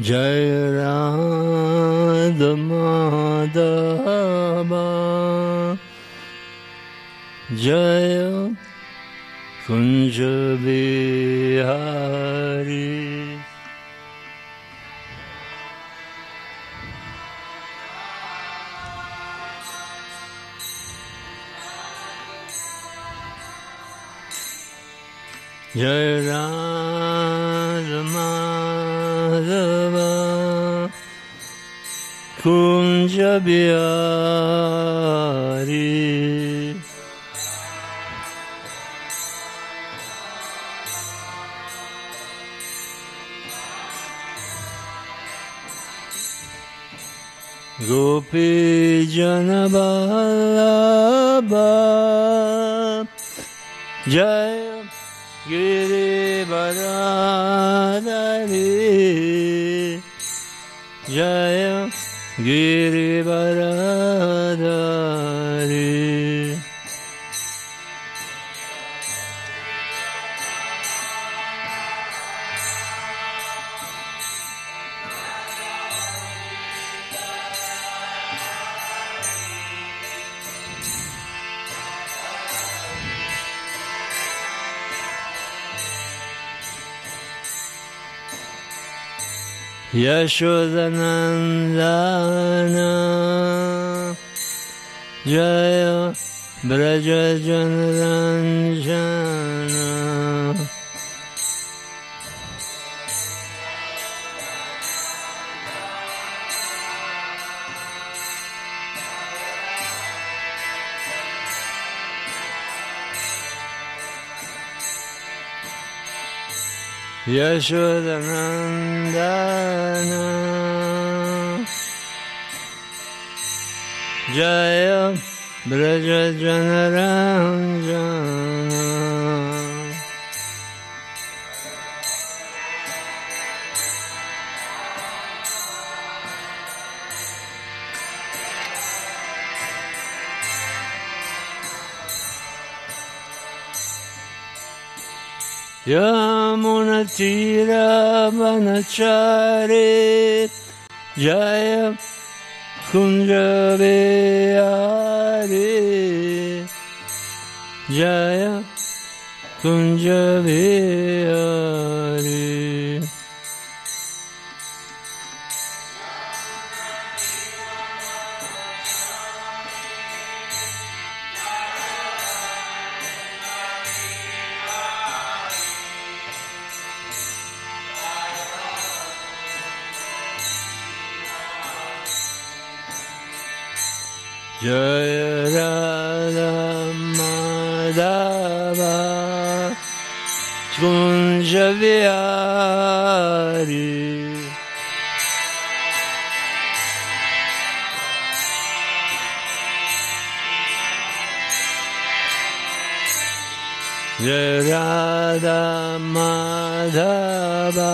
जय राध माधवा जय कुञ्ज बिहारी जय ਬਿਆਰੀ ਗੋਪੀ ਜਨ ਬਾਲਾ ਜੈ ਗਿਰੀ ਬਰਾਦਰੀ यशोदनन्दन जय Yashodanandana Jaya Braja Janaranjana Yeah. Tiravanachari Jaya Kunjavihari Jaya Kunjavihari Jaya Radha Madhava Kunja Vihari Jaya Radha Madhava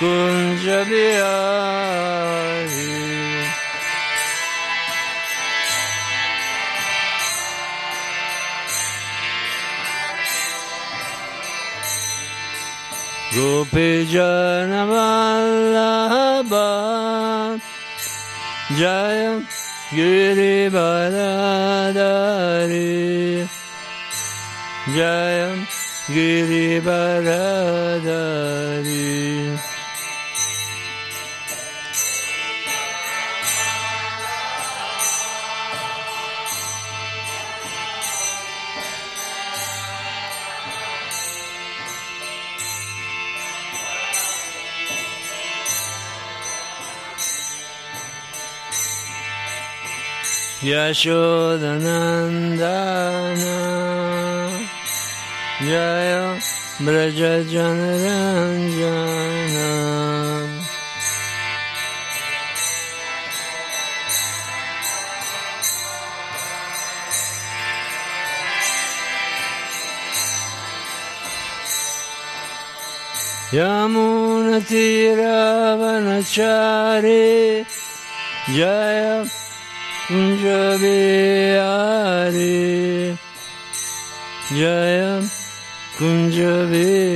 Kunja Vihari Gopi Jana Vallabha Jaya Giri Bharadari Jaya Giri Bharadari यशोदनन्दन जय व्रजजनरञ्जन यमुनतीरवनचारे जय Kunjabiyari Jaya Kunjabiyari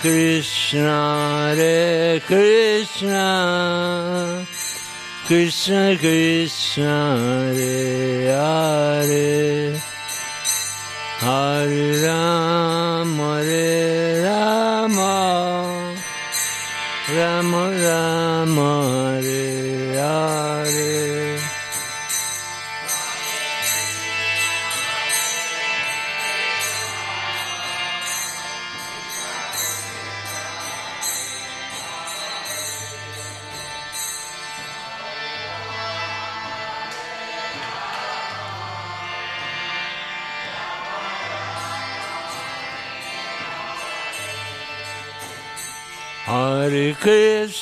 Krishna, Hare Krishna, Krishna Krishna, Hare Hare, Hare Rama, Hare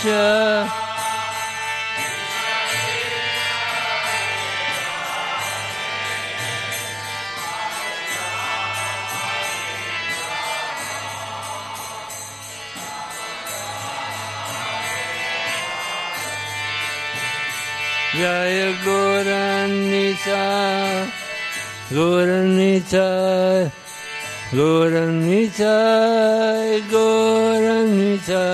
Krishna. Jaya Goranita, Goranita, Goranita, Goranita.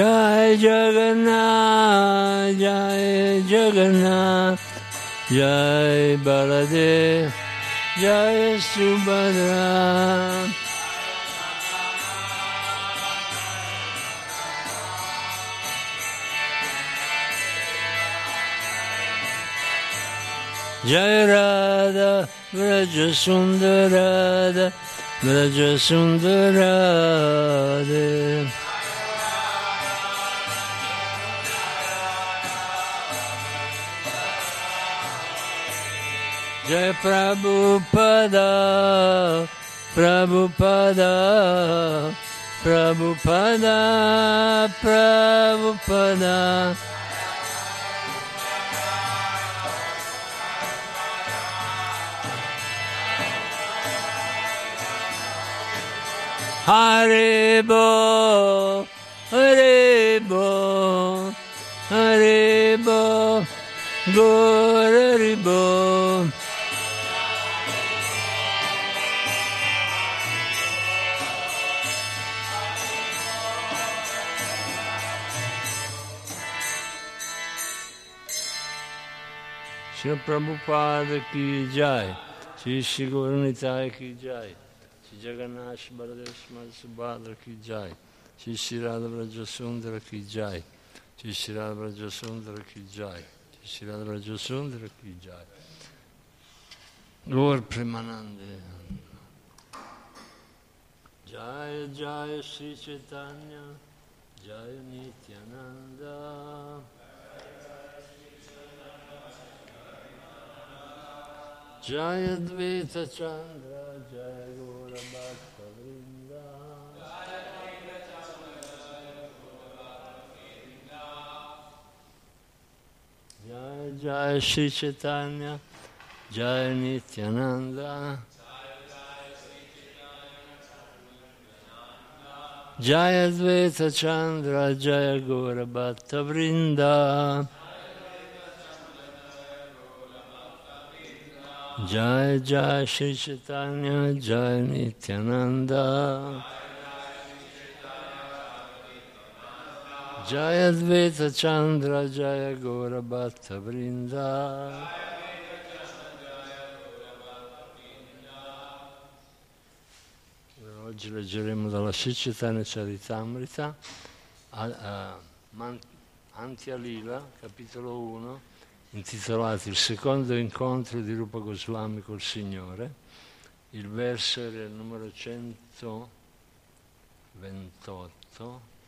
Jai Jagannath, Jai Jagannath, Jai Baladev, Jai Subhadra. Jai Radha, Vraja Sundarada, Vraja Sundarada. Jai Prabhupada, Prabhupada, Prabhupada, Prabhupada. Haribo, Haribo, Haribo, Goraribo. Shri Prabhupada ki jai, Shri Shri Gaura Nitai ki jai, Shri Jagannath Baladev Smart Subhadra ki jai, Shri Shri Radha Vraja Sundara ki jai, Shri Shri Radha Vraja Sundara ki jai, Shri Shri Radha Vraja Sundara ki jai. Gaur Premanande. Jaya Jaya Sri Chaitanya, Jaya Nityananda. Jaya Dvaita Chandra, Jaya Gaura Bhakta Vrinda. Jaya Jaya Sri Chaitanya, Jaya Nityananda. Jaya Dvaita Chandra, Jaya Gaura Bhatta Vrinda. Jai Jai Shri Chaitanya Jai Nityananda. Jai Advaita Chandra Jai Gora Bhatta Vrinda. Oggi leggeremo dalla Shri Chaitanya Charitamrita a, a Antya Lila, capitolo 1 intitolato Il secondo incontro di Rupa Goswami col Signore. Il verso era il numero 128.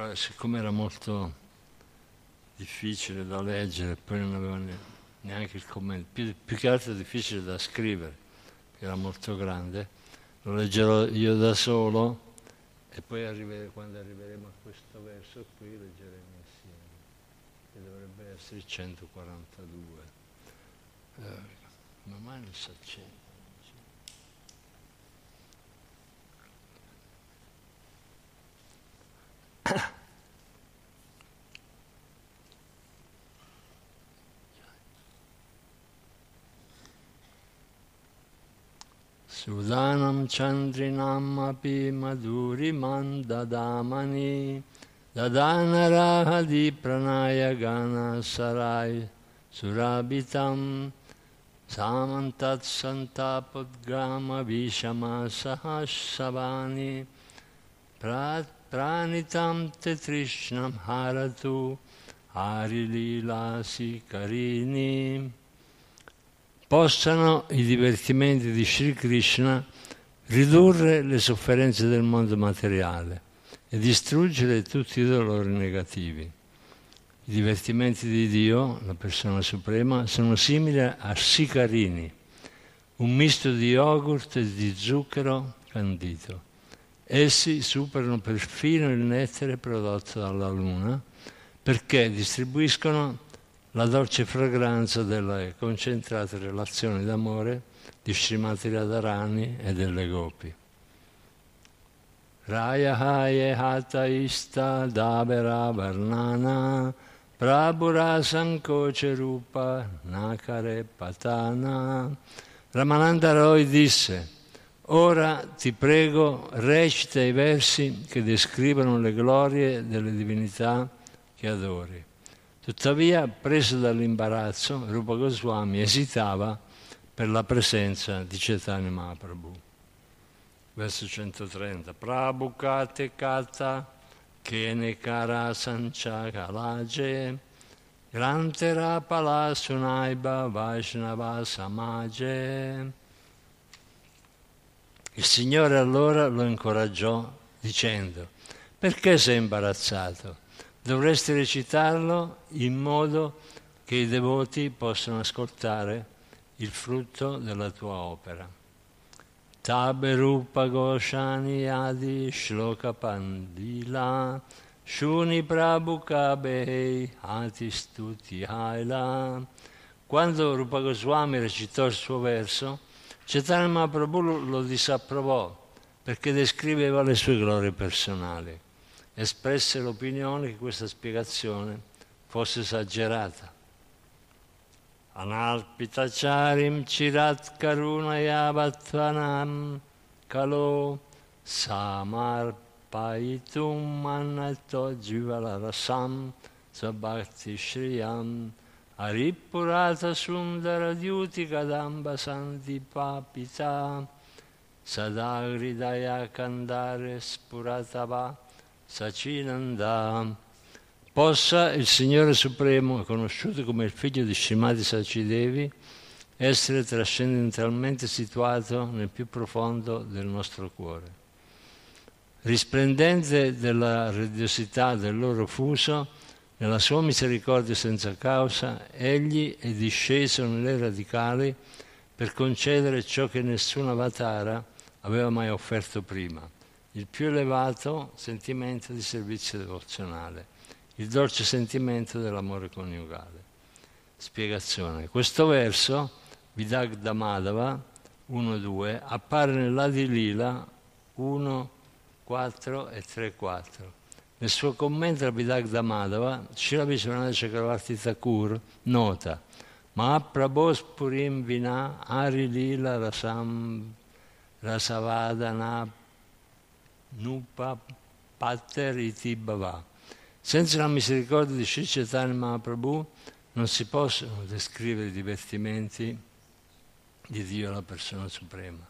Però siccome era molto difficile da leggere, poi non aveva neanche il commento, più, più che altro difficile da scrivere, era molto grande, lo leggerò io da solo e poi arrivere, quando arriveremo a questo verso qui leggeremo insieme, che dovrebbe essere il 142. Eh, ma mai non si accende. Sudanam Chandrinam api madhuriman dadamani dadanarahadi pranaya gana sarai surabitam samantat santapodgama vishama sahasavani pranitam te trishnam haratu arililasi karini possano i divertimenti di Sri Krishna ridurre le sofferenze del mondo materiale e distruggere tutti i dolori negativi. I divertimenti di Dio, la persona suprema, sono simili a sicarini, un misto di yogurt e di zucchero candito. Essi superano perfino il nettare prodotto dalla luna perché distribuiscono la dolce fragranza delle concentrate relazioni d'amore di Srimati Radharani e delle gopi. Raya haye hata ista davera varnana prabhura sankoce rupa nakare patana Ramananda Roy disse Ora ti prego, recita i versi che descrivono le glorie delle divinità che adori. Tuttavia, preso dall'imbarazzo, Rupa Goswami esitava per la presenza di Chaitanya Mahaprabhu. Verso 130. Prabhu kate kata kene kara sancha kalaje grantera pala sunaiba vaishnava samaje il Signore allora lo incoraggiò dicendo, perché sei imbarazzato? Dovresti recitarlo in modo che i devoti possano ascoltare il frutto della tua opera. Taberupa Goshani Adi Shloka Pandila Shuni Prabhuka Behei Atistuti Haila Quando Rupa Goswami recitò il suo verso, Chaitanya Mahaprabhu lo disapprovò perché descriveva le sue glorie personali. Espresse l'opinione che questa spiegazione fosse esagerata. Analpitacharim chirat karuna yavatvanam kalo samarpaitum mannato jivalarasam Svabhakti Shriyam Haripurata Sundara Dyuti Kadamba Santi Papita Sadagridaya Kandare Spuratava Sacinanda possa il Signore Supremo, conosciuto come il figlio di Shrimati Sacidevi, essere trascendentalmente situato nel più profondo del nostro cuore. Risplendente della radiosità del loro fuso, nella sua misericordia senza causa, egli è disceso nelle radicali per concedere ciò che nessun avatara aveva mai offerto prima, il più elevato sentimento di servizio devozionale il dolce sentimento dell'amore coniugale. Spiegazione. Questo verso, Vidagda Madhava 1-2, appare nell'Adi Lila 1, 4 e 3, 4. Nel suo commento a Vidagda Madhava, Srila Vishwanatha Chakravarti Thakur nota Mahaprabhos Purim Vina Ari Lila Rasam Rasavadana Nupa Pater Iti Bhava. Senza la misericordia di Sri Chaitanya Mahaprabhu non si possono descrivere i divertimenti di Dio, la persona suprema.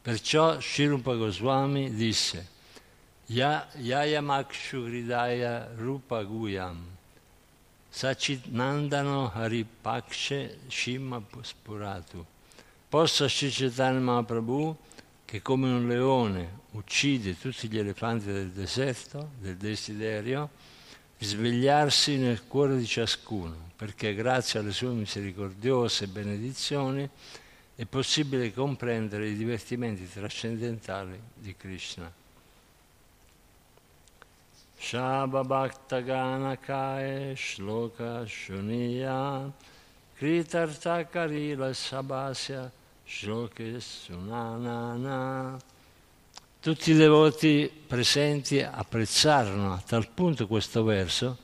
Perciò Shirupa Goswami disse Yayamakshu Hridaya Rupa Guyam. Sachitnandano Haripakshe Shima Spuratu Possa Sri Chaitanya Mahaprabhu che come un leone uccide tutti gli elefanti del deserto, del desiderio, svegliarsi nel cuore di ciascuno, perché grazie alle sue misericordiose benedizioni è possibile comprendere i divertimenti trascendentali di Krishna. Shaba Bhakta Ganakaye Shloka Shuniya Kritartha Karila Sabasya Shloke Sunanana tutti i devoti presenti apprezzarono a tal punto questo verso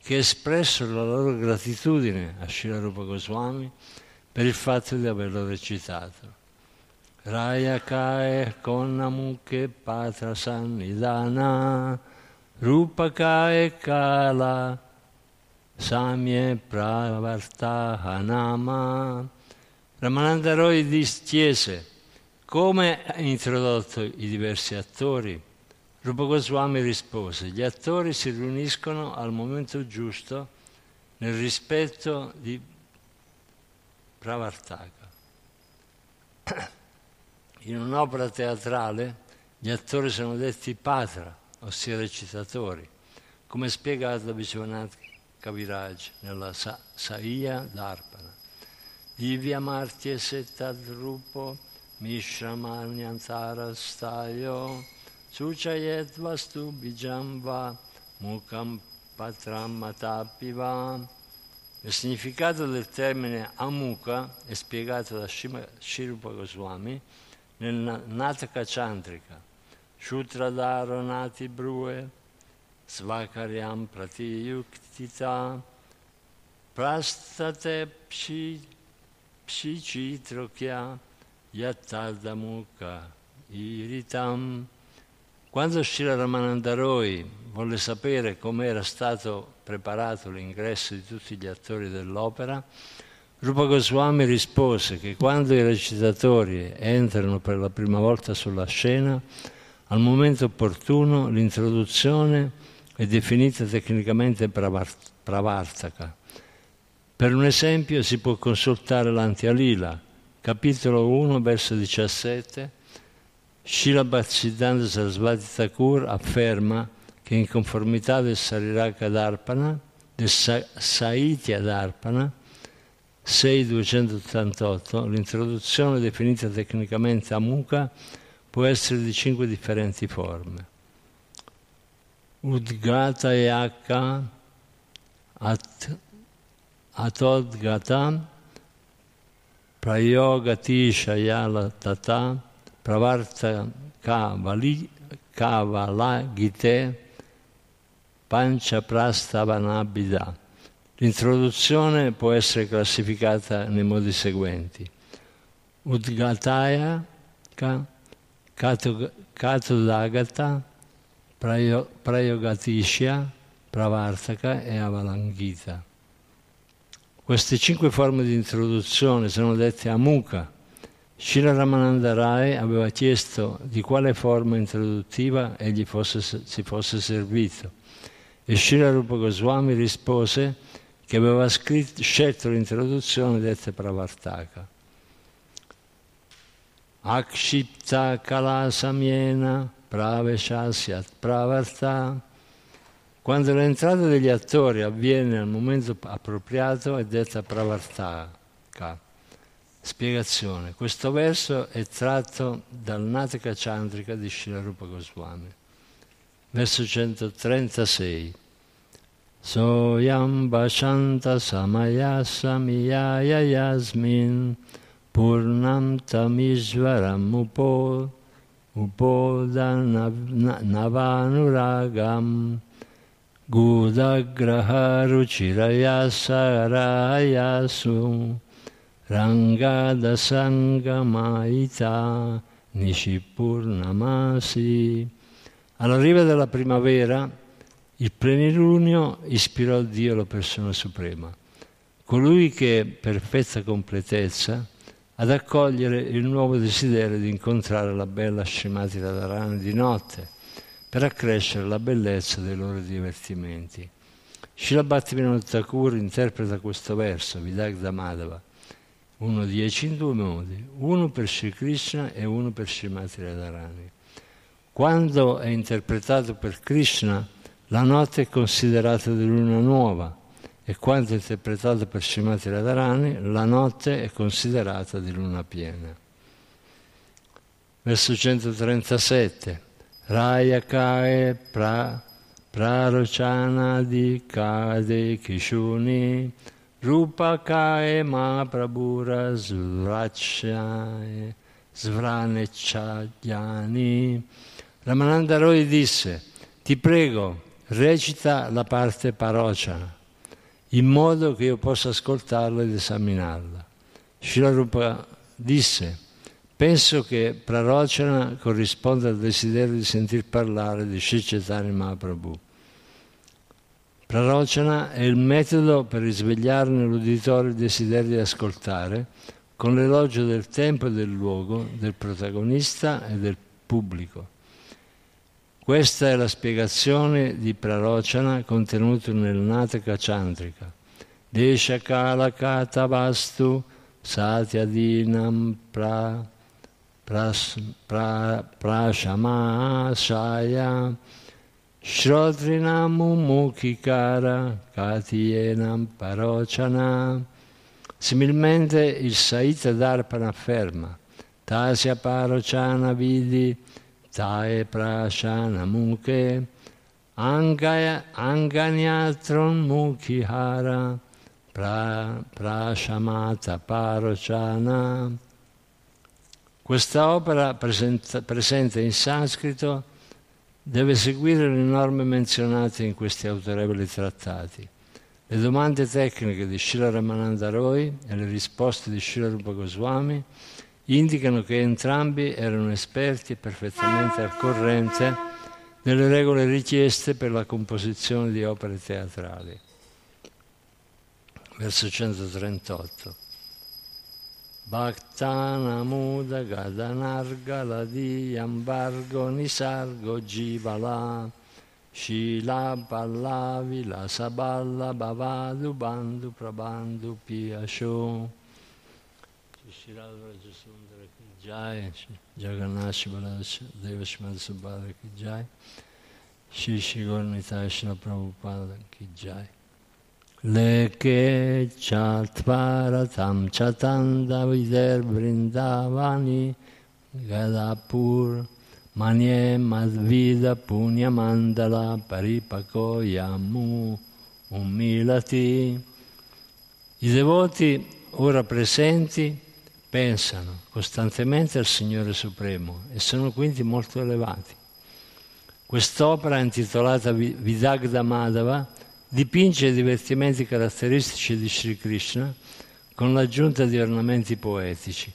che espressero la loro gratitudine a Srila Rupa Goswami per il fatto di averlo recitato. Raya Kae Konnamuke Patra Sannidana Rupa Kae Kala Samye Pravartahanama Ramananda Roy chiese come ha introdotto i diversi attori? Rupa Goswami rispose, gli attori si riuniscono al momento giusto nel rispetto di Pravartaka. In un'opera teatrale gli attori sono detti patra, ossia recitatori, come spiegato da Vishwanath Kaviraj nella Sa- Saiya Dharpana. Divya Martya Settadrupo Mishramanyantarasthayo Suchayet Vastu Bijamba Mukam Patram Matapiva. Il significato del termine Amuka è spiegato da Shirupa Goswami nel Nataka Chandrika. Shutradaro Nati Brue Svakaryam Pratiyuktita Prastate Pshichitrokya Yattardamukha Iritam. Quando Srila Ramananda Roy volle sapere come era stato preparato l'ingresso di tutti gli attori dell'opera, Rupa Goswami rispose che quando i recitatori entrano per la prima volta sulla scena, al momento opportuno l'introduzione è definita tecnicamente pravartaka. Per un esempio si può consultare l'Antialila, capitolo 1, verso 17, Srila Bhaktisiddhanta Sarasvati Thakur afferma che in conformità del Sariraka Dharpana, del Sa- Saitya Dharpana, 6288, l'introduzione definita tecnicamente Amuka può essere di cinque differenti forme. Udgata Yaka at, Atodgata prayogati shayala tata pravarta kavali kavala gite pancia prastavanabhida. L'introduzione può essere classificata nei modi seguenti. Udgataya, Katodagata, Prayogatishya, Pravartaka e Avalangita. Queste cinque forme di introduzione sono dette Amuka. Srila Ramananda Rai aveva chiesto di quale forma introduttiva egli fosse, si fosse servito e Srila Rupa Goswami rispose che aveva scritto, scelto l'introduzione dette Pravartaka. Akshipta Kala Samyena Praveshasyat Pravarta quando l'entrata degli attori avviene al momento appropriato è detta pravartaka. Spiegazione. Questo verso è tratto dal Nataka Chandrika di Shilarupa Goswami. Verso 136. Soyam Bashanta Samaya Yasmin Purnam Tamishvaram Upo Upodanavanurakam Gudagraharuchiraya Sarayasu Rangada Sangamaita Nishipurnamasi. Alla riva della primavera il plenilunio ispirò Dio la persona suprema, colui che, perfetta completezza, ad accogliere il nuovo desiderio di incontrare la bella Srimati Radharani di notte per accrescere la bellezza dei loro divertimenti. Srila Bhattivinoda Thakur interpreta questo verso, Vidagda Madhava, uno dieci in due modi, uno per Sri Krishna e uno per Srimati Radharani. Quando è interpretato per Krishna, la notte è considerata di luna nuova e quando è interpretato per Srimati Radharani, la notte è considerata di luna piena. Verso 137. Rayakae pra, Prarochanadi Kade Kishuni Rupakae Mahaprabhura Svracciae Svranecciagliani Ramananda Roy disse ti prego recita la parte parocana in modo che io possa ascoltarla ed esaminarla. Shilarupa disse Penso che Prarocana corrisponda al desiderio di sentir parlare di Sri Chaitanya Mahaprabhu. Prarocana è il metodo per risvegliare nell'uditorio il desiderio di ascoltare con l'elogio del tempo e del luogo, del protagonista e del pubblico. Questa è la spiegazione di Prarocana contenuta nel Nataka Chandrika. Desha Kala Kata Vastu Satyadinam Pra prashamasaya shrodrinamumukikara katiyenam parochana. Similmente il Saita Dharpana afferma Tasya parochana vidi tae prashana muke. Anganyatron mukihara pra, prashamata parochana questa opera presenta, presente in sanscrito deve seguire le norme menzionate in questi autorevoli trattati. Le domande tecniche di Srila Ramananda Roy e le risposte di Srila Rupa Goswami indicano che entrambi erano esperti e perfettamente al corrente delle regole richieste per la composizione di opere teatrali. Verso 138. Bhaktanamuda Gadanargaladi Ambargo Nisargo Jivala Shila Pallavi Lasaballa Bhavadu Bandhu Prabandhu Piyasho Shiralvara Jasundara Ki Jai Jagannath Shivalas Devashmad Subhadra Ki Jai. Gornita Shri Prabhupada Ki Jai Leke Chatvaratam Chatanda Vider Vrindavani Gadapur Manye Madvida Punya Mandala Paripako Yamu Umilati I devoti ora presenti pensano costantemente al Signore Supremo e sono quindi molto elevati. Quest'opera intitolata Vidagda Madhava dipinge divertimenti caratteristici di Sri Krishna con l'aggiunta di ornamenti poetici.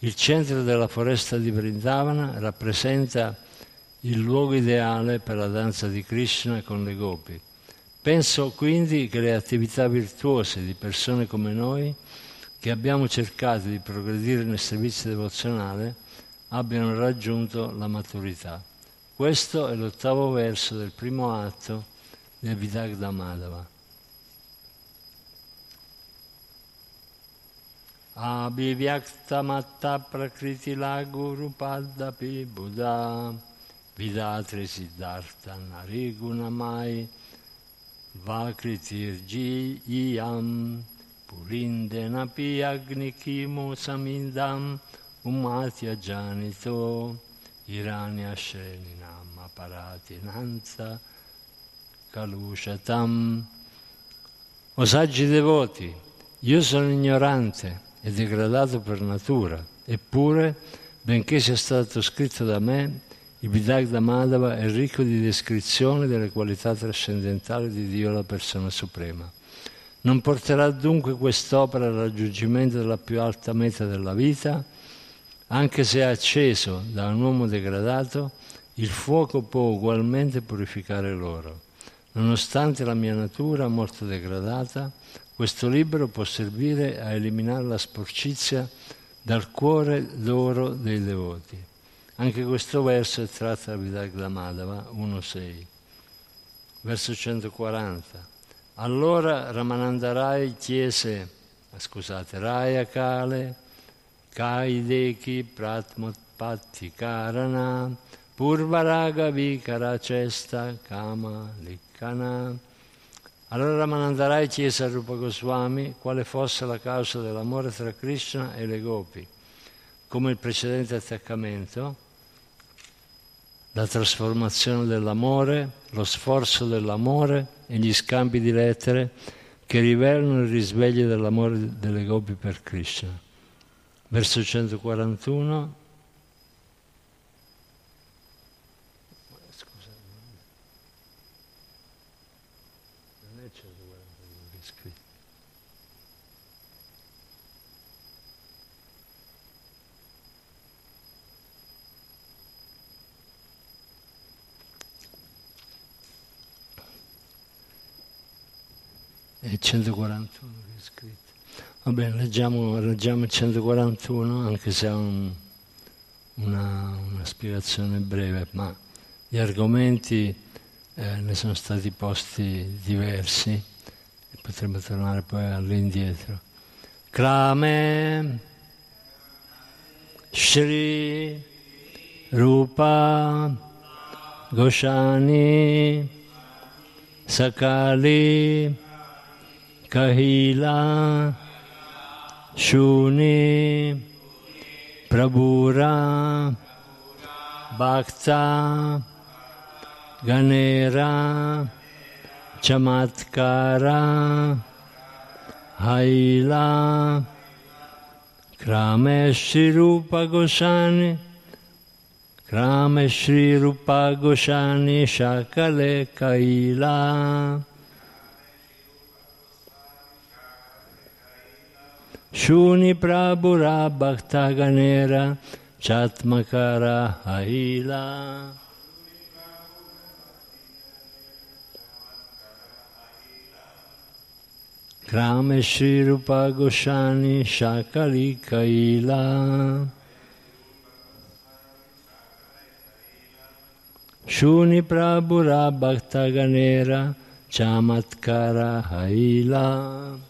Il centro della foresta di Vrindavana rappresenta il luogo ideale per la danza di Krishna con le gopi. Penso quindi che le attività virtuose di persone come noi, che abbiamo cercato di progredire nel servizio devozionale, abbiano raggiunto la maturità. Questo è l'ottavo verso del primo atto del Vidagda Madhava. Abhivyakta prakriti laguru paddapi buddha. Vidatre siddhartha narigunamai vakritirjiyam pulindenapi agnikimo samindam. Umatya janito. Irania sheninam aparatinanza kalushatam o saggi devoti io sono ignorante e degradato per natura eppure benché sia stato scritto da me il Vidagda Madhava è ricco di descrizioni delle qualità trascendentali di Dio, la persona suprema. Non porterà dunque quest'opera al raggiungimento della più alta meta della vita? Anche se è acceso da un uomo degradato, il fuoco può ugualmente purificare loro. Nonostante la mia natura molto degradata, questo libro può servire a eliminare la sporcizia dal cuore d'oro dei devoti. Anche questo verso è tratto da Vidagda Madhava 1.6, verso 140. Allora Ramananda Rai chiese, scusate, Raya Kale, Kaideki Pratmotpatti Karana, Purvaraga Vikara Cesta Kama Likkana. Allora Ramananda Rai chiese a Rupa Goswami quale fosse la causa dell'amore tra Krishna e le gopi. Come il precedente attaccamento, la trasformazione dell'amore, lo sforzo dell'amore e gli scambi di lettere che rivelano il risveglio dell'amore delle gopi per Krishna. Verso 141 È 141 che è scritto. Va bene, leggiamo, leggiamo il 141, anche se ha un, una, una, spiegazione breve, ma gli argomenti eh, ne sono stati posti diversi e potremmo tornare poi all'indietro. Krame Shri Rupa Goshani Sakali Kahila, Shuni, Prabhura, Bhakta, Ganera, Chamatkara, Haila, Krame Shri Rupa Goswami, Krame Shri Rupa Goswami, Shakale Kaila. Shuni Prabhura Bhaktaganera Chatmakara Haila. Krame Shri Goshani Shakali Kaila. Shuni Prabhura Bhaktaganera Chamatkara Haila.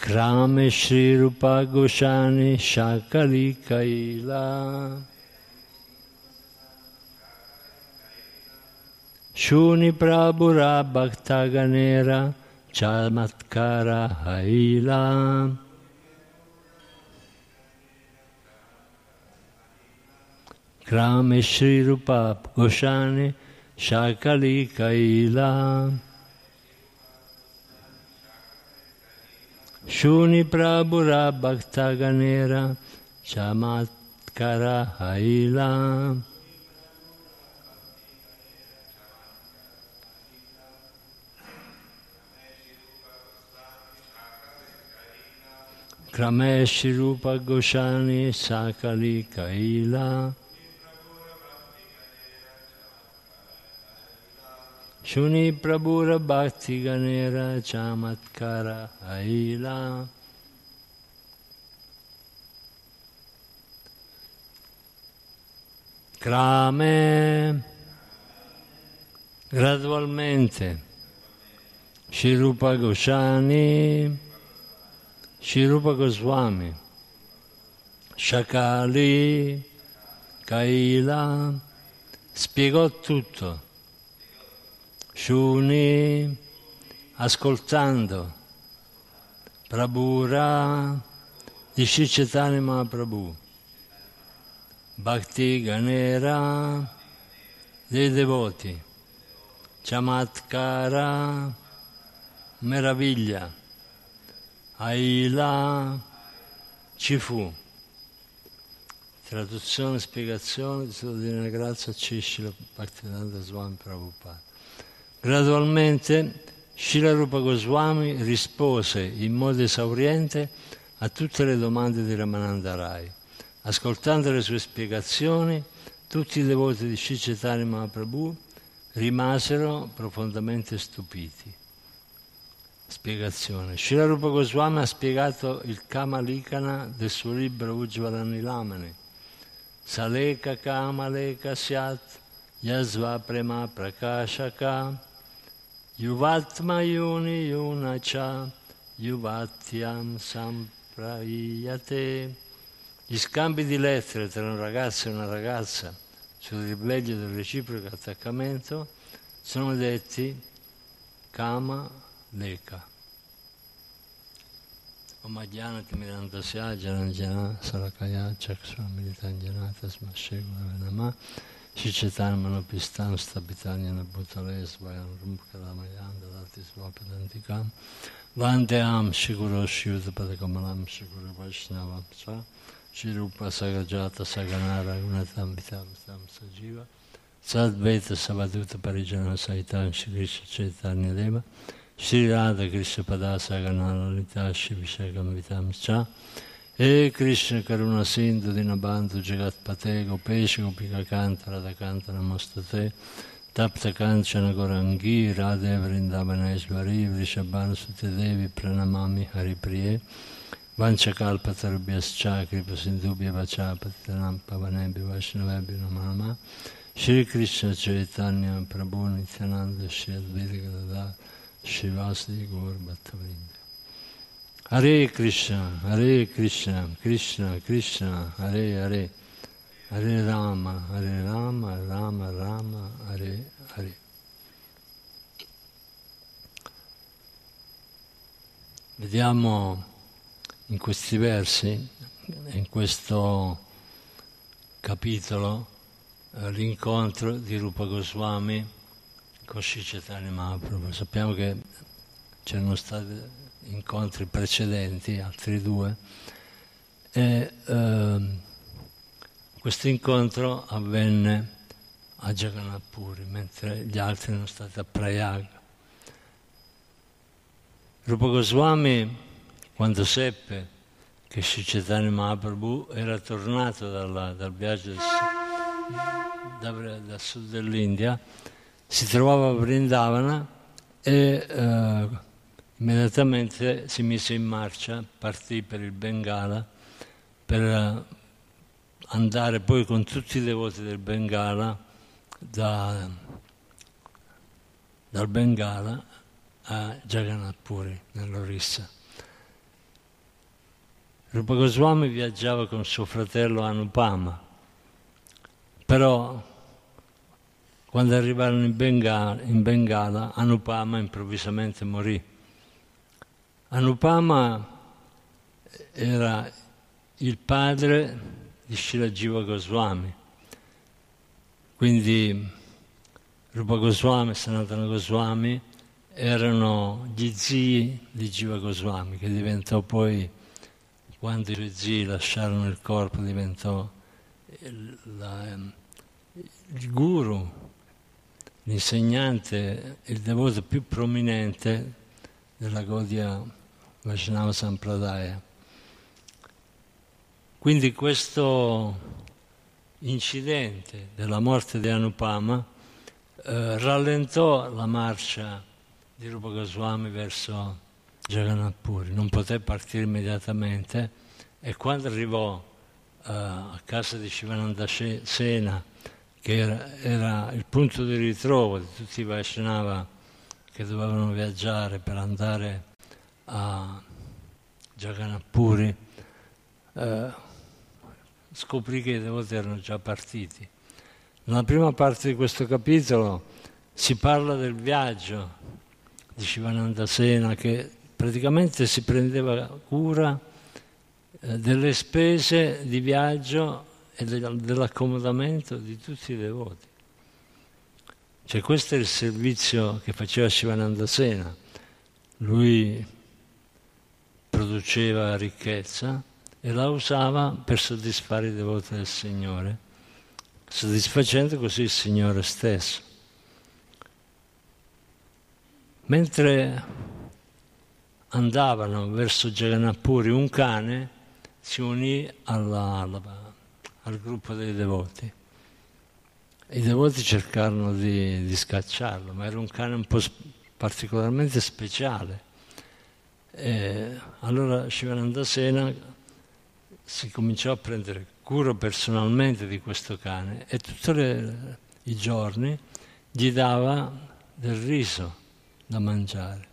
Krame Shri Rupa Goshani Shakali Kaila. Shuni Prabhura Bhaktaganera Chamatkara Haila. Krame Shri Rupa Goshani Shakali Kaila Shuni Prabhura Bhaktaganera Chamatkara Haila. Krameshi Rupa Goshani Sakali Kaila Shuni Prabhura Bhakti Ganera Chamatkara Aila. Krame gradualmente. Shirupa Goswami. Shirupa Goswami. Shakali Kaila. Spiegò tutto Shuni ascoltando Prabhura di Shichetani Mahaprabhu Bhakti Ganera dei devoti, Chamatkara, meraviglia, Aila, ci fu. Traduzione e spiegazione di Sua Divina Grazia Cishila Bhaktivedanta Swami Prabhupada. Gradualmente Shila Rupa Goswami rispose in modo esauriente a tutte le domande di Ramananda Rai. Ascoltando le sue spiegazioni, tutti i devoti di Sri Mahaprabhu rimasero profondamente stupiti. Spiegazione. Srila Rupa Goswami ha spiegato il Kama Likana del suo libro Ujjvala Nilamani. Saleka Kama Leka Syat Yasva Prema Prakashaka Yuvatma Yuni Yunacha Yuvatyam Samprayate gli scambi di lettere tra un ragazzo e una ragazza sul risveglio del reciproco attaccamento sono detti kama leka. Omadhyanati mirandasya jananjana sarakaya chaksvamilitanjana tasmashegura venama Shichetan manopistan stabitanyana bhutale svayam rumpkalamayam dadati svapadantikam Vandeam shiguro shyuta padakamalam shiguro vaishnavam sa Shirupa Sagajata Saganara Gunatam Vitam Tam Sajiva Sadvaita Savaduta Parijana Saitan Shri Krishna Chaitanya Deva Shri Radha Krishna Padasa Ganana Lita Shri Vishakam Vitam Cha E Krishna Karuna Sindhu Dinabandhu Jagat Pate Gopesha Gopika Kanta Radha Kanta Namastate Tapta Kanchana Gorangi Radha Vrindavaneshvari Vrishabhanu Sutidevi Pranamami Haripriye Vanchakalpatarubhyascha Kripasindubhya Vachapatanam Pavanebhi Vaishnavebhi Namama Shri Krishna Chaitanya Prabhu Nityananda Shri Advaita Gadadhar Shivasdi Gaur Bhattavrinda Hare Krishna, Hare Krishna, Krishna Krishna, Hare Hare Hare Rama, Hare Rama, Rama Rama, Hare Hare Vediamo in questi versi, in questo capitolo, eh, l'incontro di Rupa Goswami con Sri Chaitanya Mahaprabhu. Sappiamo che c'erano stati incontri precedenti, altri due, e eh, questo incontro avvenne a Jagannath Puri, mentre gli altri erano stati a Prayaga. Rupa Goswami quando seppe che Sri Mahaprabhu era tornato dalla, dal viaggio da, dal sud dell'India, si trovava a Vrindavana e eh, immediatamente si mise in marcia, partì per il Bengala per eh, andare poi con tutti i devoti del Bengala da, dal Bengala a Jagannath Puri nell'Orissa. Rupa Goswami viaggiava con suo fratello Anupama, però quando arrivarono in Bengala, in Bengala Anupama improvvisamente morì. Anupama era il padre di Shilajiva Goswami, quindi Rupa Goswami e Sanatana Goswami erano gli zii di Jiva Goswami, che diventò poi quando i suoi zii lasciarono il corpo diventò il, la, il guru, l'insegnante, il devoto più prominente della Gaudiya Vaishnava Sampradaya. Quindi questo incidente della morte di Anupama eh, rallentò la marcia di Rupa Goswami verso Jagannath Puri, non poté partire immediatamente e quando arrivò eh, a casa di Shivananda Sena, che era, era, il punto di ritrovo di tutti i Vaishnava che dovevano viaggiare per andare a Jagannath Puri, eh, scoprì che i devoti erano già partiti. Nella prima parte di questo capitolo si parla del viaggio di Shivananda Sena che praticamente si prendeva cura eh, delle spese di viaggio e dell'accomodamento di tutti i devoti. Cioè questo è il servizio che faceva Shivananda Sena. Lui produceva ricchezza e la usava per soddisfare i devoti del Signore, soddisfacendo così il Signore stesso. Mentre andavano verso Jagannathpuri un cane si unì alla, alla, al gruppo dei devoti. I devoti cercarono di, di scacciarlo, ma era un cane un po' particolarmente speciale. E allora Shivananda Sena si cominciò a prendere cura personalmente di questo cane e tutti i giorni gli dava del riso da mangiare.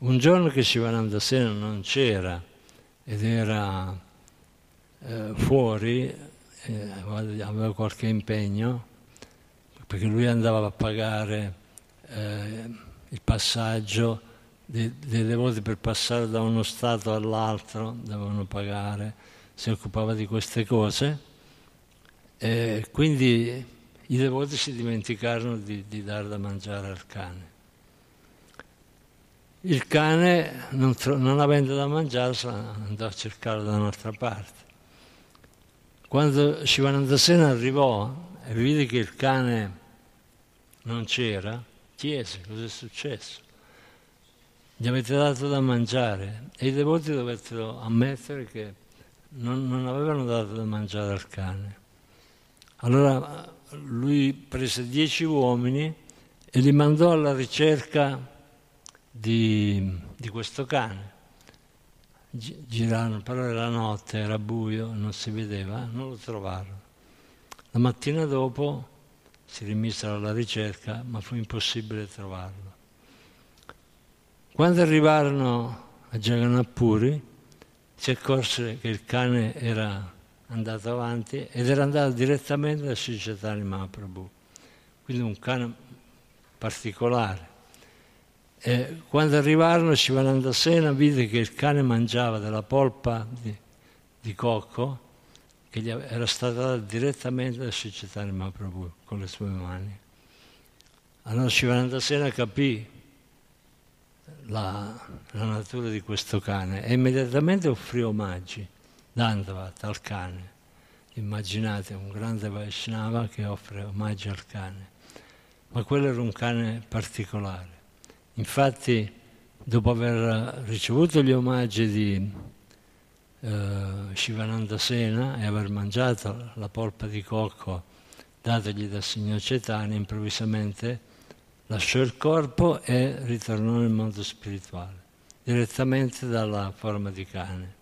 Un giorno che Shivananda Sena non c'era ed era eh, fuori, eh, aveva qualche impegno, perché lui andava a pagare eh, il passaggio dei, dei devoti per passare da uno stato all'altro, dovevano pagare, si occupava di queste cose e quindi i devoti si dimenticarono di, di dare da mangiare al cane. Il cane, non, non avendo da mangiare, andò a cercarlo da un'altra parte. Quando Shivanandasena arrivò e vide che il cane non c'era, chiese cosa è successo. Gli avete dato da mangiare e i devoti dovettero ammettere che non, non avevano dato da mangiare al cane. Allora lui prese dieci uomini e li mandò alla ricerca di, di questo cane. Girarono, però era notte, era buio, non si vedeva, non lo trovarono. La mattina dopo si rimisero alla ricerca, ma fu impossibile trovarlo. Quando arrivarono a Jagannath si accorse che il cane era andato avanti ed era andato direttamente da Sri Chaitanya Mahaprabhu, quindi un cane particolare. E quando arrivarono Shivananda Sena vide che il cane mangiava della polpa di, di cocco che gli era stata data direttamente da Sri Mahaprabhu con le sue mani. Allora Shivananda Sena capì la, la, natura di questo cane e immediatamente offrì omaggi, Dandavat, al cane. Immaginate un grande Vaishnava che offre omaggi al cane. Ma quello era un cane particolare. Infatti, dopo aver ricevuto gli omaggi di eh, Shivananda Sena e aver mangiato la polpa di cocco datagli dal signor Cetani, improvvisamente lasciò il corpo e ritornò nel mondo spirituale, direttamente dalla forma di cane.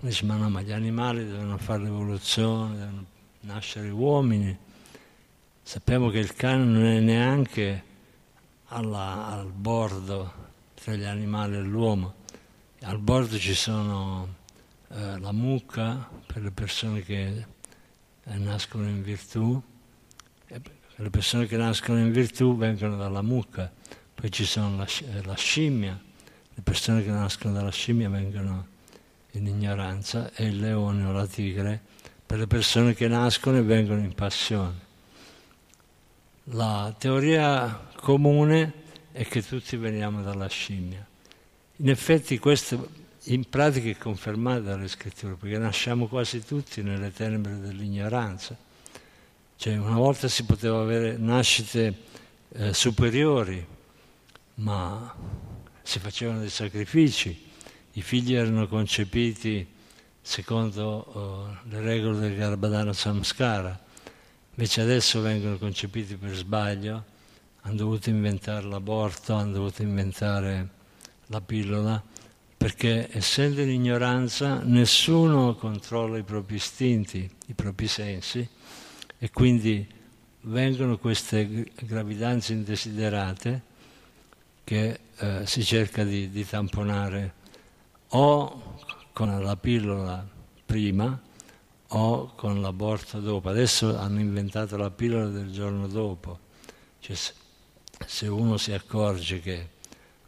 Dice, ma no, ma gli animali devono fare l'evoluzione, devono nascere uomini. Sappiamo che il cane non è neanche alla, al bordo tra gli animali e l'uomo. Al bordo ci sono eh, la mucca per le persone che eh, nascono in virtù, le persone che nascono in virtù vengono dalla mucca, poi ci sono la, eh, la scimmia, le persone che nascono dalla scimmia vengono in ignoranza e il leone o la tigre per le persone che nascono e vengono in passione. La teoria comune è che tutti veniamo dalla scimmia. In effetti questo in pratica è confermato dalle scritture, perché nasciamo quasi tutti nelle tenebre dell'ignoranza. Cioè una volta si poteva avere nascite eh, superiori, ma si facevano dei sacrifici, i figli erano concepiti secondo oh, le regole del Garbhadana Samskara, invece adesso vengono concepiti per sbaglio, hanno dovuto inventare l'aborto, hanno dovuto inventare la pillola, perché essendo in ignoranza nessuno controlla i propri istinti, i propri sensi e quindi vengono queste gravidanze indesiderate che eh, si cerca di, di tamponare o con la pillola prima o con l'aborto dopo. Adesso hanno inventato la pillola del giorno dopo. Cioè, se uno si accorge che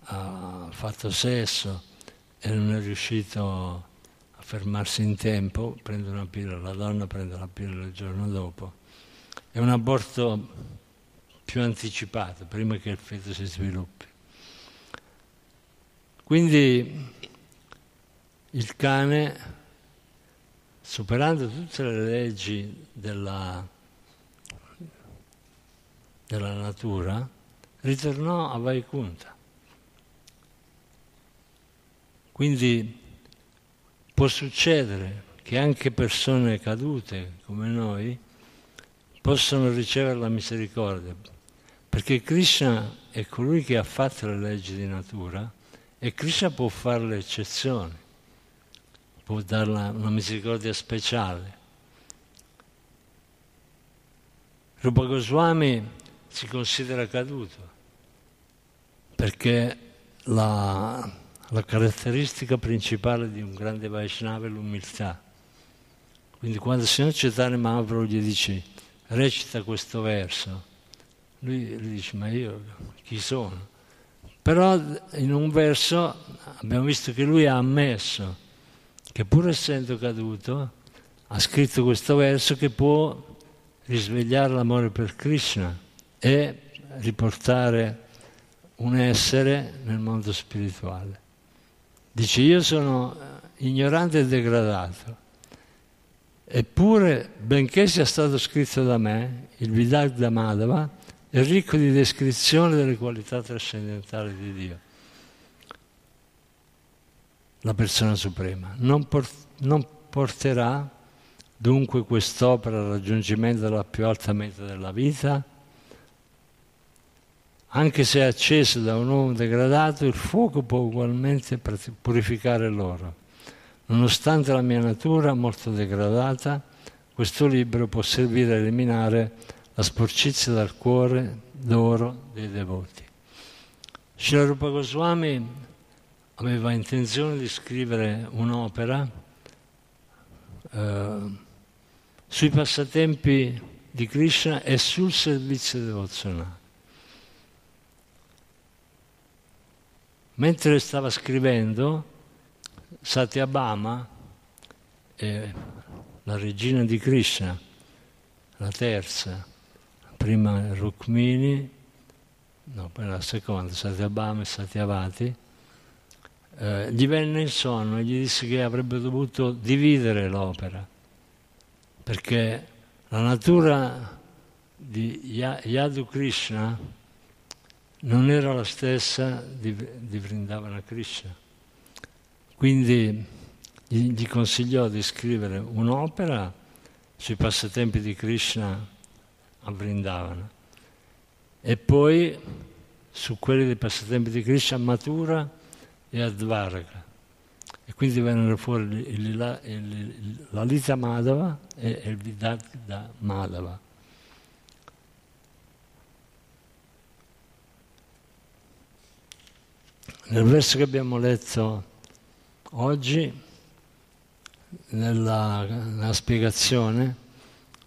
ha fatto sesso e non è riuscito a fermarsi in tempo, prende una pillola, la donna prende la pillola il giorno dopo. È un aborto più anticipato, prima che il feto si sviluppi. Quindi il cane, superando tutte le leggi della, della natura, ritornò a Vaikunta. Quindi può succedere che anche persone cadute come noi possono ricevere la misericordia, perché Krishna è colui che ha fatto le leggi di natura e Krishna può fare le eccezioni, può dare una misericordia speciale. Rupa Goswami si considera caduto perché la, la caratteristica principale di un grande Vaishnava è l'umiltà. Quindi quando il signor Chaitanya Mahaprabhu gli dice recita questo verso, lui, lui dice ma io chi sono? Però in un verso abbiamo visto che lui ha ammesso che pur essendo caduto ha scritto questo verso che può risvegliare l'amore per Krishna e riportare un essere nel mondo spirituale. Dice io sono ignorante e degradato, eppure benché sia stato scritto da me, il Vidagda Madhava, è ricco di descrizione delle qualità trascendentali di Dio, la persona suprema. Non, port- non porterà dunque quest'opera al raggiungimento della più alta meta della vita, anche se acceso da un uomo degradato, il fuoco può ugualmente purificare l'oro. Nonostante la mia natura molto degradata, questo libro può servire a eliminare la sporcizia dal cuore d'oro dei devoti. Srila Rupa Goswami aveva intenzione di scrivere un'opera eh, sui passatempi di Krishna e sul servizio devozionale. Mentre stava scrivendo, Satyabhama, eh, la regina di Krishna, la terza, prima Rukmini, no, poi la seconda, Satyabhama e Satyavati, eh, gli venne in sonno e gli disse che avrebbe dovuto dividere l'opera, perché la natura di Yadu Krishna non era la stessa di, di Vrindavana Krishna. Quindi gli, gli consigliò di scrivere un'opera sui passatempi di Krishna a Vrindavana. E poi su quelli dei passatempi di Krishna Matura e a Dvaraka. E quindi vennero fuori il, il, il, la Lita Madhava e il Vidagda Madhava. Nel verso che abbiamo letto oggi, nella, nella spiegazione,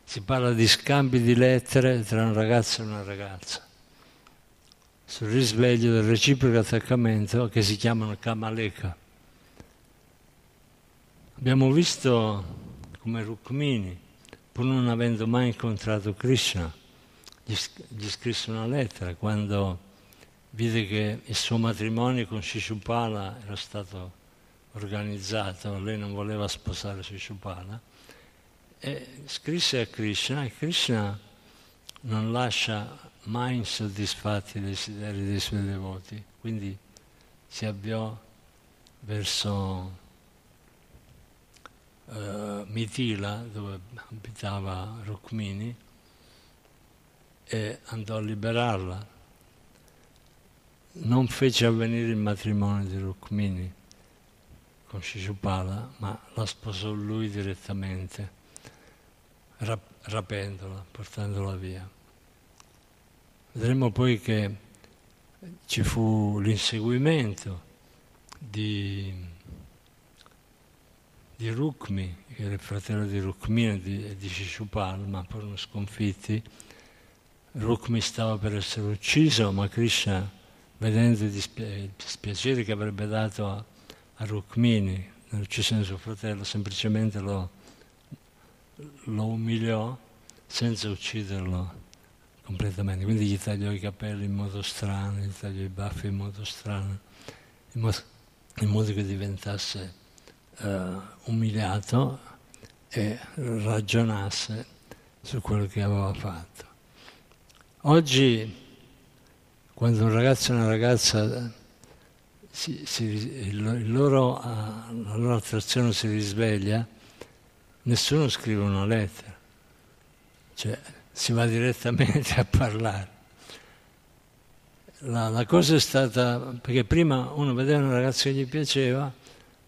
si parla di scambi di lettere tra un ragazzo e una ragazza, sul risveglio del reciproco attaccamento che si chiamano Kamaleka. Abbiamo visto come Rukmini, pur non avendo mai incontrato Krishna, gli, gli scrisse una lettera quando vide che il suo matrimonio con Shishupala era stato organizzato, lei non voleva sposare Shishupala, e scrisse a Krishna e Krishna non lascia mai insoddisfatti i desideri dei suoi devoti, quindi si avviò verso uh, Mitila dove abitava Rukmini e andò a liberarla. Non fece avvenire il matrimonio di Rukmini con Shishupala, ma la sposò lui direttamente, rap- rapendola, portandola via. Vedremo poi che ci fu l'inseguimento di, di Rukmi, che era il fratello di Rukmini e di, di Shishupal, ma furono sconfitti. Rukmi stava per essere ucciso, ma Krishna, vedendo il dispiacere che avrebbe dato a, a Rukmini nell'uccisione di suo fratello, semplicemente lo, lo umiliò senza ucciderlo completamente. Quindi gli tagliò i capelli in modo strano, gli tagliò i baffi in modo strano, in modo, in modo che diventasse uh, umiliato e ragionasse su quello che aveva fatto. Oggi, quando un ragazzo e una ragazza si, si, il loro, la loro attrazione si risveglia, nessuno scrive una lettera, cioè si va direttamente a parlare. La, la, cosa è stata, perché prima uno vedeva una ragazza che gli piaceva,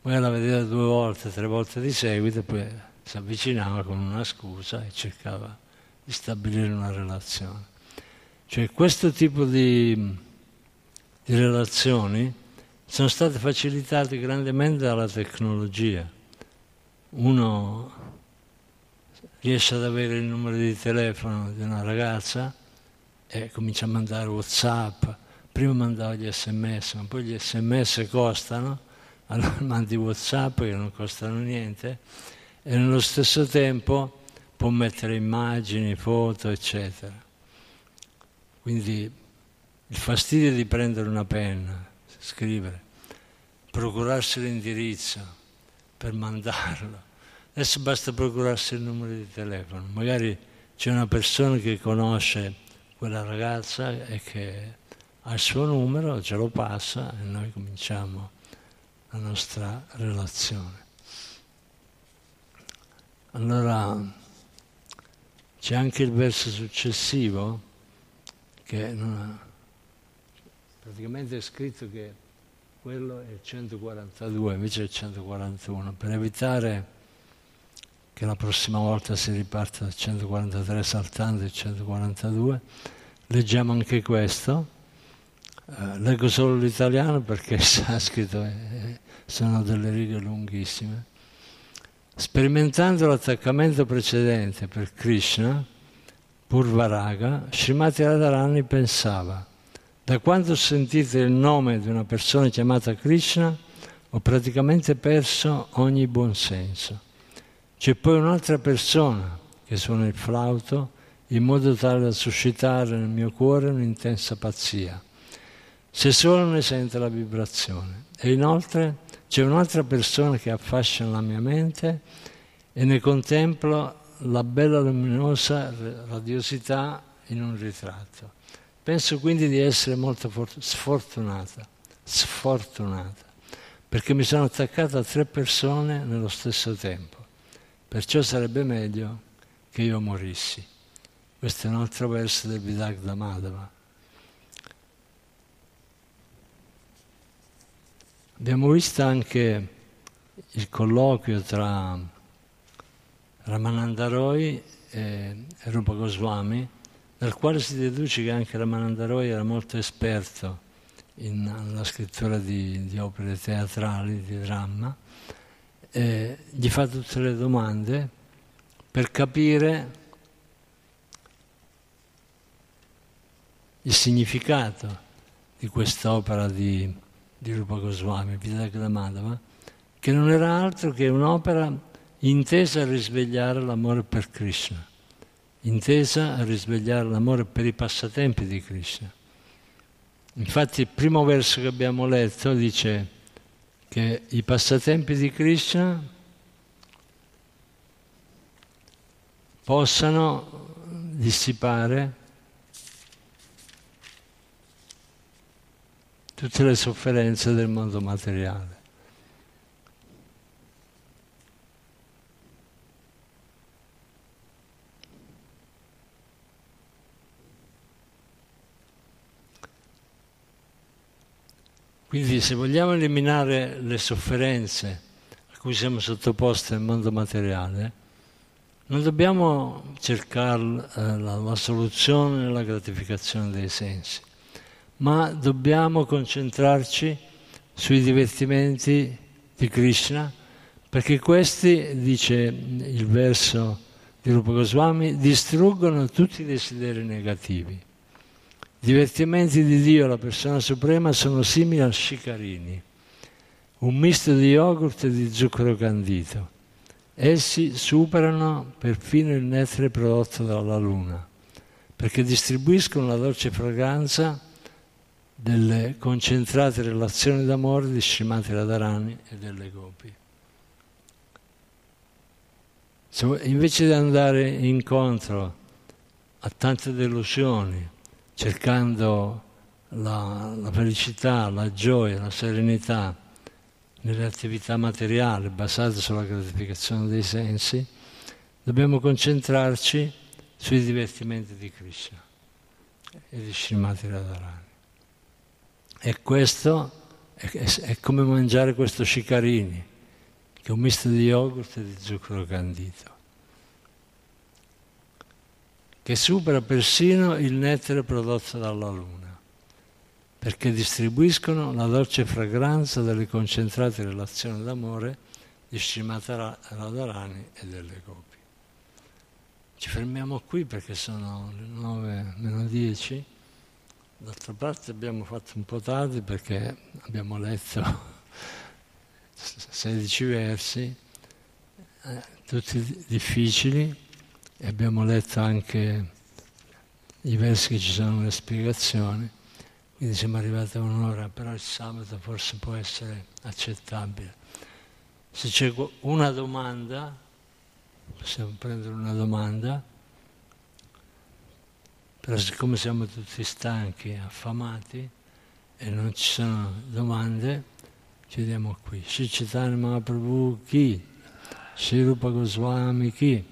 poi la vedeva due volte, tre volte di seguito, poi si avvicinava con una scusa e cercava di stabilire una relazione. Cioè questo tipo di, di relazioni sono state facilitate grandemente dalla tecnologia. Uno riesce ad avere il numero di telefono di una ragazza e comincia a mandare Whatsapp. Prima mandava gli sms, ma poi gli sms costano, allora mandi Whatsapp che non costano niente e nello stesso tempo può mettere immagini, foto, eccetera. Quindi il fastidio di prendere una penna, scrivere, procurarsi l'indirizzo per mandarlo, Adesso basta procurarsi il numero di telefono, magari c'è una persona che conosce quella ragazza e che ha il suo numero, ce lo passa e noi cominciamo la nostra relazione. Allora c'è anche il verso successivo che ha, praticamente è scritto che quello è il 142, invece è il 141, per evitare che la prossima volta si riparte dal 143 saltando il 142. Leggiamo anche questo. Eh, leggo solo l'italiano perché il sanscrito è, sono delle righe lunghissime. Sperimentando l'attaccamento precedente per Krishna, Purvaraga, Srimati Radharani pensava da quando ho sentito il nome di una persona chiamata Krishna ho praticamente perso ogni buonsenso. C'è poi un'altra persona che suona il flauto in modo tale da suscitare nel mio cuore un'intensa pazzia. Se solo ne sente la vibrazione. E inoltre c'è un'altra persona che affascina la mia mente e ne contemplo la bella luminosa radiosità in un ritratto. Penso quindi di essere molto sfortunata, sfortunata, perché mi sono attaccata a tre persone nello stesso tempo. Perciò sarebbe meglio che io morissi. Questo è un altro verso del Vidagda Madhava. Abbiamo visto anche il colloquio tra Ramananda Roy e Rupa Goswami, dal quale si deduce che anche Ramananda Roy era molto esperto nella scrittura di, di opere teatrali, di dramma, eh, gli fa tutte le domande per capire il significato di questa opera di, di Rupa Goswami, Vidagdamadava, che non era altro che un'opera intesa a risvegliare l'amore per Krishna, intesa a risvegliare l'amore per i passatempi di Krishna. Infatti il primo verso che abbiamo letto dice che i passatempi di Krishna possano dissipare tutte le sofferenze del mondo materiale. Quindi se vogliamo eliminare le sofferenze a cui siamo sottoposti nel mondo materiale, non dobbiamo cercare eh, la, la soluzione nella gratificazione dei sensi, ma dobbiamo concentrarci sui divertimenti di Krishna, perché questi, dice il verso di Rupa Goswami, distruggono tutti i desideri negativi. Divertimenti di Dio, la persona suprema, sono simili a scicarini, un misto di yogurt e di zucchero candito. Essi superano perfino il nettare prodotto dalla luna, perché distribuiscono la dolce fragranza delle concentrate relazioni d'amore di Srimati Radharani e delle gopi. Invece di andare incontro a tante delusioni, cercando la, la felicità, la gioia, la serenità nelle attività materiali basate sulla gratificazione dei sensi, dobbiamo concentrarci sui divertimenti di Krishna e di Srimati Radharani. E questo è, è, come mangiare questo scicarini, che è un misto di yogurt e di zucchero candito che supera persino il nettare prodotto dalla luna, perché distribuiscono la dolce fragranza delle concentrate relazioni d'amore di Srimata Radharani e delle gopi. Ci fermiamo qui perché sono le 9 meno 10. D'altra parte abbiamo fatto un po' tardi perché abbiamo letto 16 versi, eh, tutti difficili, e abbiamo letto anche i versi che ci sono le spiegazioni, quindi siamo arrivati a un'ora, però il sabato forse può essere accettabile. Se c'è una domanda, possiamo prendere una domanda, però siccome siamo tutti stanchi, affamati e non ci sono domande, chiudiamo qui. Shri Chaitanya Mahaprabhu chi? Shri Rupa Goswami chi?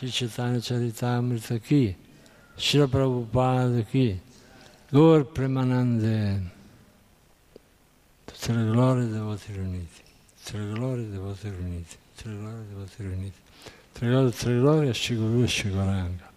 Sri Chaitanya Charitamrita chi, Srila Prabhupada chi, Gaur Premanande, tutte le glorie dei voti riuniti, tutte le glorie dei voti riuniti, tutte le glorie dei voti riuniti, tutte le glorie, tutte le glorie a Shiguru e Shigoranga.